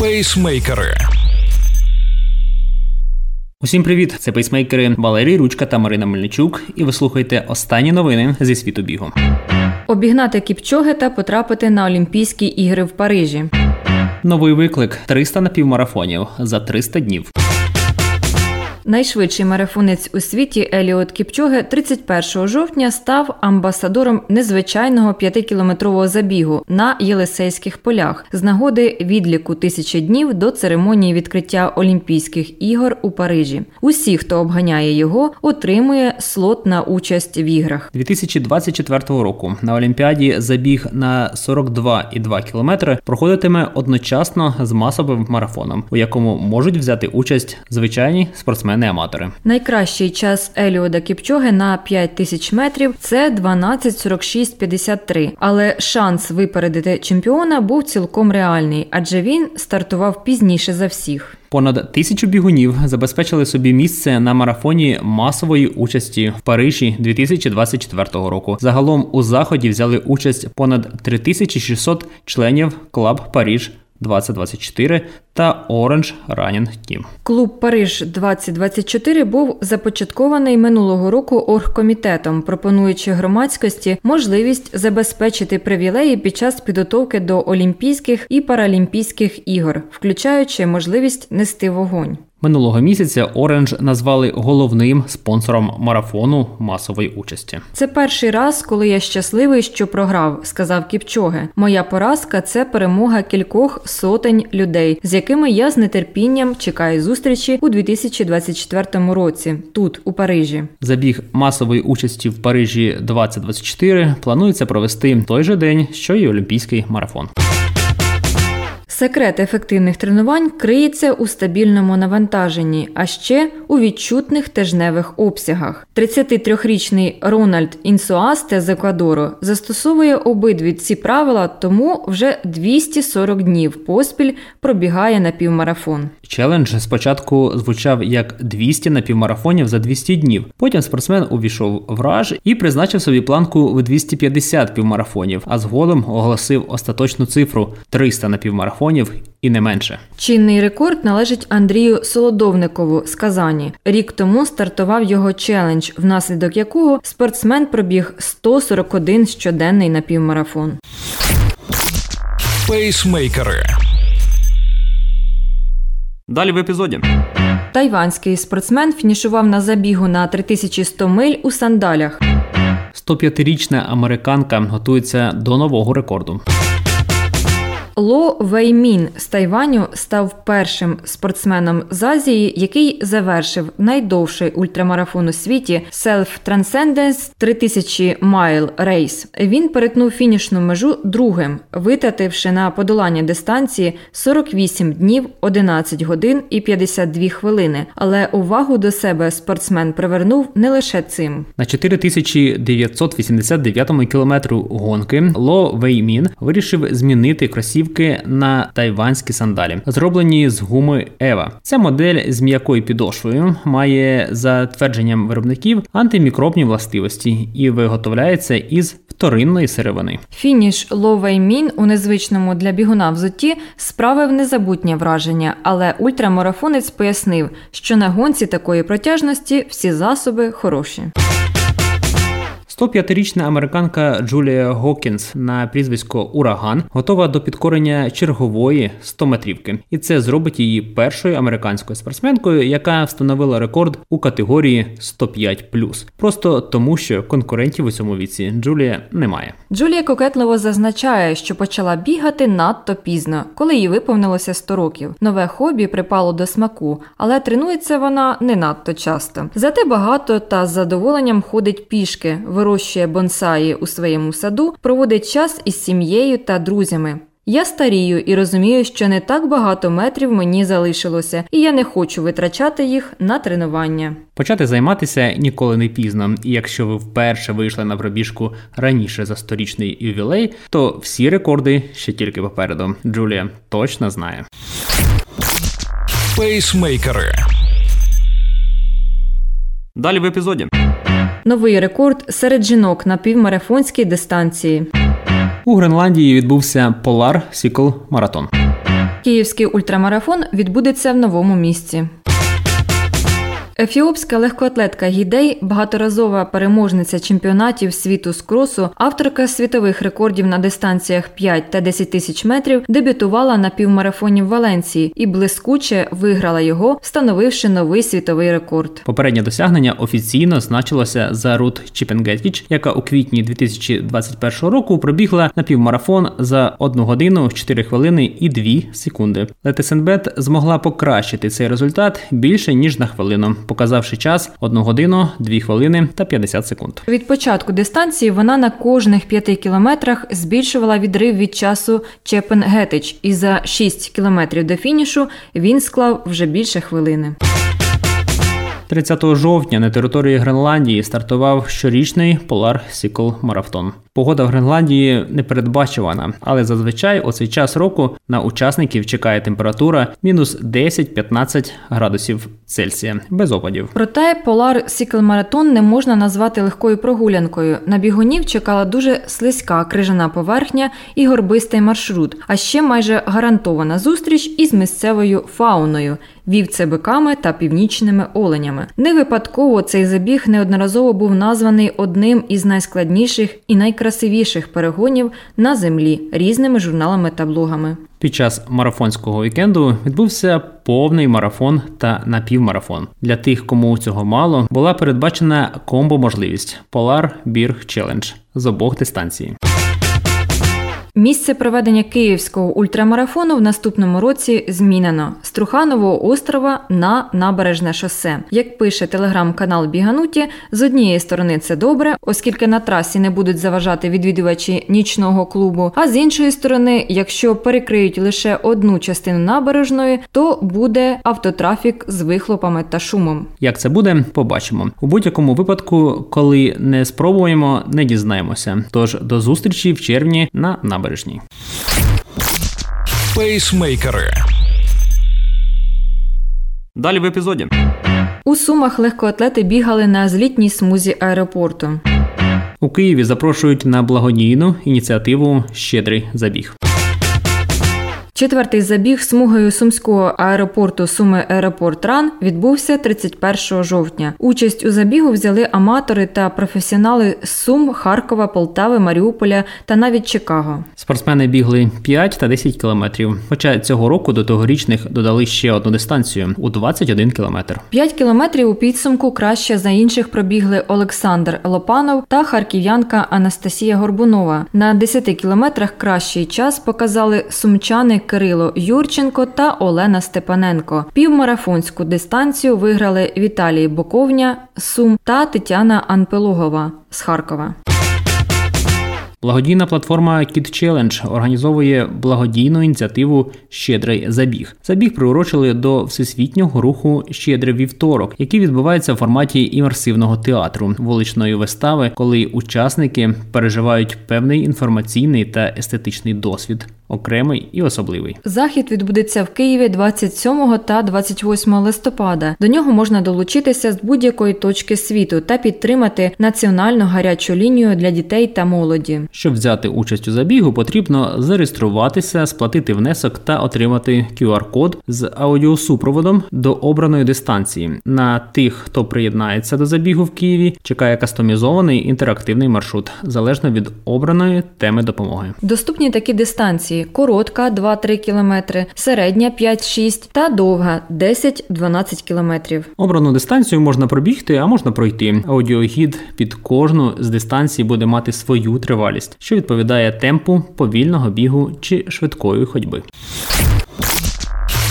Пейсмейкери. Усім привіт! Це пейсмейкери Валерій Ручка та Марина Мельничук. І ви слухаєте останні новини зі світу бігу. Обігнати кіпчоги та потрапити на Олімпійські ігри в Парижі. Новий виклик 300 напівмарафонів за 300 днів. Найшвидший марафонець у світі Еліот Кіпчоге 31 жовтня став амбасадором незвичайного п'ятикілометрового забігу на Єлисейських полях з нагоди відліку тисячі днів до церемонії відкриття Олімпійських ігор у Парижі. Усі, хто обганяє його, отримує слот на участь в іграх. 2024 року на Олімпіаді забіг на 42,2 кілометри проходитиме одночасно з масовим марафоном, у якому можуть взяти участь звичайні спортсмени спортсмени-аматори. Найкращий час Еліуда Кіпчоге на 5 тисяч метрів це 12.46.53. Але шанс випередити чемпіона був цілком реальний, адже він стартував пізніше за всіх. Понад тисячу бігунів забезпечили собі місце на марафоні масової участі в Парижі 2024 року. Загалом у заході взяли участь понад 3600 членів Club Париж 2024 та Orange Running Team. Клуб Париж 2024 був започаткований минулого року оргкомітетом, пропонуючи громадськості можливість забезпечити привілеї під час підготовки до Олімпійських і Паралімпійських ігор, включаючи можливість нести вогонь. Минулого місяця Оранж назвали головним спонсором марафону масової участі. Це перший раз, коли я щасливий, що програв, сказав Кіпчоге. Моя поразка це перемога кількох сотень людей, з якими я з нетерпінням чекаю зустрічі у 2024 році, тут у Парижі. Забіг масової участі в Парижі 2024 планується провести той же день, що й Олімпійський марафон. Секрет ефективних тренувань криється у стабільному навантаженні, а ще у відчутних тижневих обсягах. 33-річний Рональд Інсуасте з Еквадору застосовує обидві ці правила, тому вже 240 днів поспіль пробігає на півмарафон. Челендж спочатку звучав як 200 напівмарафонів за 200 днів. Потім спортсмен увійшов в раж і призначив собі планку в 250 півмарафонів, а згодом оголосив остаточну цифру 300 напівмарафонів мільйонів і не менше. Чинний рекорд належить Андрію Солодовникову з Казані. Рік тому стартував його челендж, внаслідок якого спортсмен пробіг 141 щоденний напівмарафон. Пейсмейкери. Далі в епізоді. Тайванський спортсмен фінішував на забігу на 3100 миль у сандалях. 105-річна американка готується до нового рекорду. Ло Веймін з Тайваню став першим спортсменом з Азії, який завершив найдовший ультрамарафон у світі Self Transcendence 3000 Mile Race. Він перетнув фінішну межу другим, витративши на подолання дистанції 48 днів, 11 годин і 52 хвилини. Але увагу до себе спортсмен привернув не лише цим. На 4989 кілометру гонки Ло Веймін вирішив змінити кросівки кросівки на тайванські сандалі, зроблені з гуми Ева. Ця модель з м'якою підошвою має за твердженням виробників антимікробні властивості і виготовляється із вторинної сировини. Фініш Ловеймін у незвичному для бігуна взутті справив незабутнє враження, але ультрамарафонець пояснив, що на гонці такої протяжності всі засоби хороші. 105-річна американка Джулія Гокінс на прізвисько Ураган готова до підкорення чергової 100-метрівки, і це зробить її першою американською спортсменкою, яка встановила рекорд у категорії 105+. Просто тому, що конкурентів у цьому віці Джулія немає. Джулія кокетливо зазначає, що почала бігати надто пізно, коли їй виповнилося 100 років. Нове хобі припало до смаку, але тренується вона не надто часто. Зате багато та з задоволенням ходить пішки вирощує бонсаї у своєму саду, проводить час із сім'єю та друзями. Я старію і розумію, що не так багато метрів мені залишилося, і я не хочу витрачати їх на тренування. Почати займатися ніколи не пізно, і якщо ви вперше вийшли на пробіжку раніше за сторічний ювілей, то всі рекорди ще тільки попереду. Джулія точно знає. Пейсмейкери. Далі в епізоді. Новий рекорд серед жінок на півмарафонській дистанції. У Гренландії відбувся Polar Cycle Marathon. Київський ультрамарафон відбудеться в новому місці. Ефіопська легкоатлетка Гідей, багаторазова переможниця чемпіонатів світу з кросу, авторка світових рекордів на дистанціях 5 та 10 тисяч метрів, дебютувала на півмарафоні в Валенції і блискуче виграла його, встановивши новий світовий рекорд. Попереднє досягнення офіційно значилося за Рут Чіпенгетіч, яка у квітні 2021 року пробігла на півмарафон за 1 годину 4 хвилини і 2 секунди. Летесенбет змогла покращити цей результат більше ніж на хвилину показавши час 1 годину, 2 хвилини та 50 секунд. Від початку дистанції вона на кожних 5 кілометрах збільшувала відрив від часу Чепен Гетич, і за 6 кілометрів до фінішу він склав вже більше хвилини. 30 жовтня на території Гренландії стартував щорічний Polar Cycle Marathon. Погода в Гренландії не передбачувана, але зазвичай у цей час року на учасників чекає температура мінус 10-15 градусів Цельсія без опадів. Проте Cycle Marathon не можна назвати легкою прогулянкою. На бігунів чекала дуже слизька крижана поверхня і горбистий маршрут, а ще майже гарантована зустріч із місцевою фауною. Вівцебиками та північними оленями не випадково цей забіг неодноразово був названий одним із найскладніших і найкрасивіших найкрасивіших перегонів на землі різними журналами та блогами. Під час марафонського вікенду відбувся повний марафон та напівмарафон. Для тих, кому цього мало, була передбачена комбо-можливість Polar Beer Challenge з обох дистанцій. Місце проведення київського ультрамарафону в наступному році змінено з Труханового острова на набережне шосе. Як пише телеграм-канал Бігануті, з однієї сторони це добре, оскільки на трасі не будуть заважати відвідувачі нічного клубу. А з іншої сторони, якщо перекриють лише одну частину набережної, то буде автотрафік з вихлопами та шумом. Як це буде, побачимо у будь-якому випадку, коли не спробуємо, не дізнаємося. Тож до зустрічі в червні на набережній набережній. Пейсмейкери. Далі в епізоді. У Сумах легкоатлети бігали на злітній смузі аеропорту. У Києві запрошують на благодійну ініціативу Щедрий забіг. Четвертий забіг смугою сумського аеропорту Суми Аеропорт Ран відбувся 31 жовтня. Участь у забігу взяли аматори та професіонали з Сум, Харкова, Полтави, Маріуполя та навіть Чикаго. Спортсмени бігли 5 та 10 кілометрів. Хоча цього року до тогорічних додали ще одну дистанцію у 21 кілометр. 5 кілометрів у підсумку краще за інших пробігли Олександр Лопанов та харків'янка Анастасія Горбунова. На 10 кілометрах кращий час показали сумчани. Кирило Юрченко та Олена Степаненко. Півмарафонську дистанцію виграли Віталій Боковня Сум та Тетяна Анпелугова з Харкова. Благодійна платформа Kid Challenge організовує благодійну ініціативу Щедрий забіг. Забіг приурочили до всесвітнього руху Щедрий вівторок, який відбувається в форматі імерсивного театру, вуличної вистави, коли учасники переживають певний інформаційний та естетичний досвід окремий і особливий. Захід відбудеться в Києві 27 та 28 листопада. До нього можна долучитися з будь-якої точки світу та підтримати національну гарячу лінію для дітей та молоді. Щоб взяти участь у забігу, потрібно зареєструватися, сплатити внесок та отримати QR-код з аудіосупроводом до обраної дистанції. На тих, хто приєднається до забігу в Києві, чекає кастомізований інтерактивний маршрут залежно від обраної теми допомоги. Доступні такі дистанції коротка 2-3 км, середня 5-6 та довга 10-12 км. Обрану дистанцію можна пробігти, а можна пройти. Аудіогід під кожну з дистанцій буде мати свою тривалість, що відповідає темпу повільного бігу чи швидкої ходьби.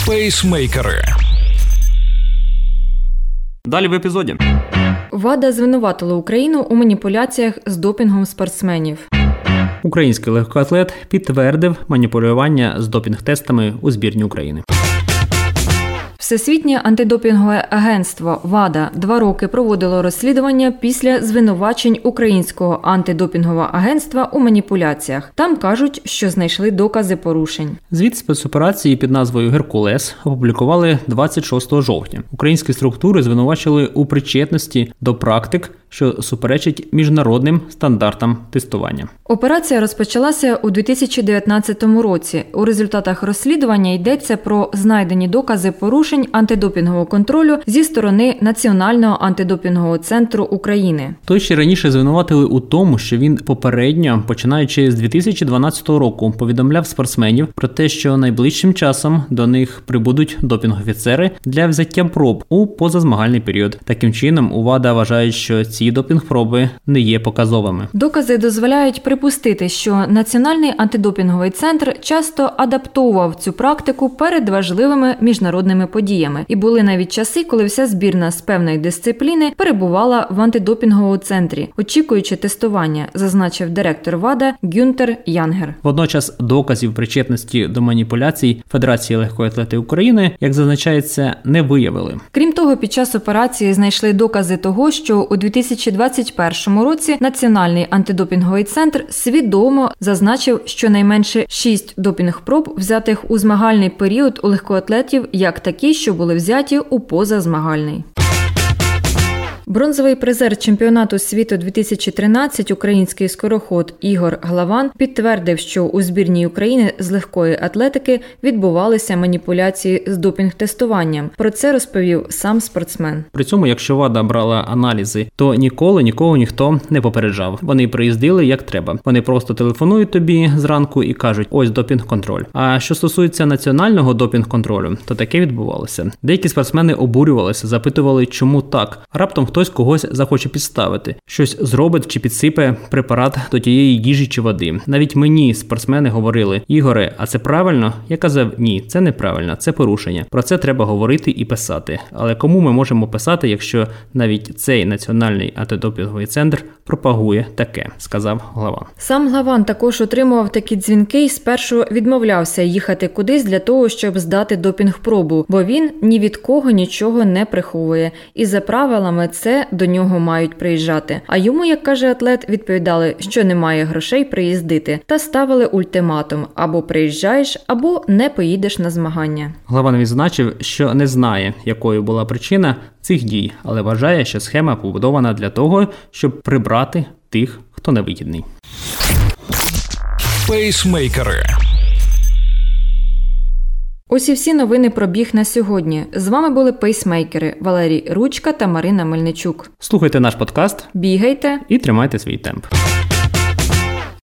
Пейсмейкери. Далі в епізоді. Вада звинуватила Україну у маніпуляціях з допінгом спортсменів. Український легкоатлет підтвердив маніпулювання з допінг-тестами у збірні України. Всесвітнє антидопінгове агентство ВАДА два роки проводило розслідування після звинувачень українського антидопінгового агентства у маніпуляціях. Там кажуть, що знайшли докази порушень. Звіт спецоперації під назвою Геркулес опублікували 26 жовтня. Українські структури звинувачили у причетності до практик що суперечить міжнародним стандартам тестування. Операція розпочалася у 2019 році. У результатах розслідування йдеться про знайдені докази порушень антидопінгового контролю зі сторони Національного антидопінгового центру України. Той ще раніше звинуватили у тому, що він попередньо, починаючи з 2012 року, повідомляв спортсменів про те, що найближчим часом до них прибудуть допінг-офіцери для взяття проб у позазмагальний період. Таким чином, у ВАДА вважають, що ці допінг-проби не є показовими. Докази дозволяють припустити, що Національний антидопінговий центр часто адаптовував цю практику перед важливими міжнародними подіями, і були навіть часи, коли вся збірна з певної дисципліни перебувала в антидопінговому центрі, очікуючи тестування, зазначив директор ВАДА Гюнтер Янгер. Водночас доказів причетності до маніпуляцій Федерації легкої атлети України, як зазначається, не виявили. Крім того, під час операції знайшли докази того, що у 2021 році Національний антидопінговий центр свідомо зазначив що найменше шість допінг-проб, взятих у змагальний період у легкоатлетів, як такі, що були взяті у позазмагальний. Бронзовий призер чемпіонату світу 2013 український скороход Ігор Главан підтвердив, що у збірній України з легкої атлетики відбувалися маніпуляції з допінг-тестуванням. Про це розповів сам спортсмен. При цьому, якщо ВАДА брала аналізи, то ніколи нікого ніхто не попереджав. Вони приїздили як треба. Вони просто телефонують тобі зранку і кажуть: ось допінг-контроль. А що стосується національного допінг-контролю, то таке відбувалося. Деякі спортсмени обурювалися, запитували, чому так. Раптом хто хтось когось захоче підставити, щось зробить чи підсипе препарат до тієї їжі чи води. Навіть мені спортсмени говорили: Ігоре, а це правильно? Я казав, ні, це неправильно, це порушення. Про це треба говорити і писати. Але кому ми можемо писати, якщо навіть цей національний антидопінговий центр пропагує таке, сказав глава. Сам главан також отримував такі дзвінки і спершу відмовлявся їхати кудись для того, щоб здати допінг-пробу, бо він ні від кого нічого не приховує, і за правилами це це до нього мають приїжджати. А йому, як каже атлет, відповідали, що немає грошей приїздити, та ставили ультиматум: або приїжджаєш, або не поїдеш на змагання. Глава відзначив, що не знає, якою була причина цих дій, але вважає, що схема побудована для того, щоб прибрати тих, хто невигідний. Пейсмейкери. Ось і всі новини про біг на сьогодні. З вами були пейсмейкери Валерій Ручка та Марина Мельничук. Слухайте наш подкаст, бігайте і тримайте свій темп.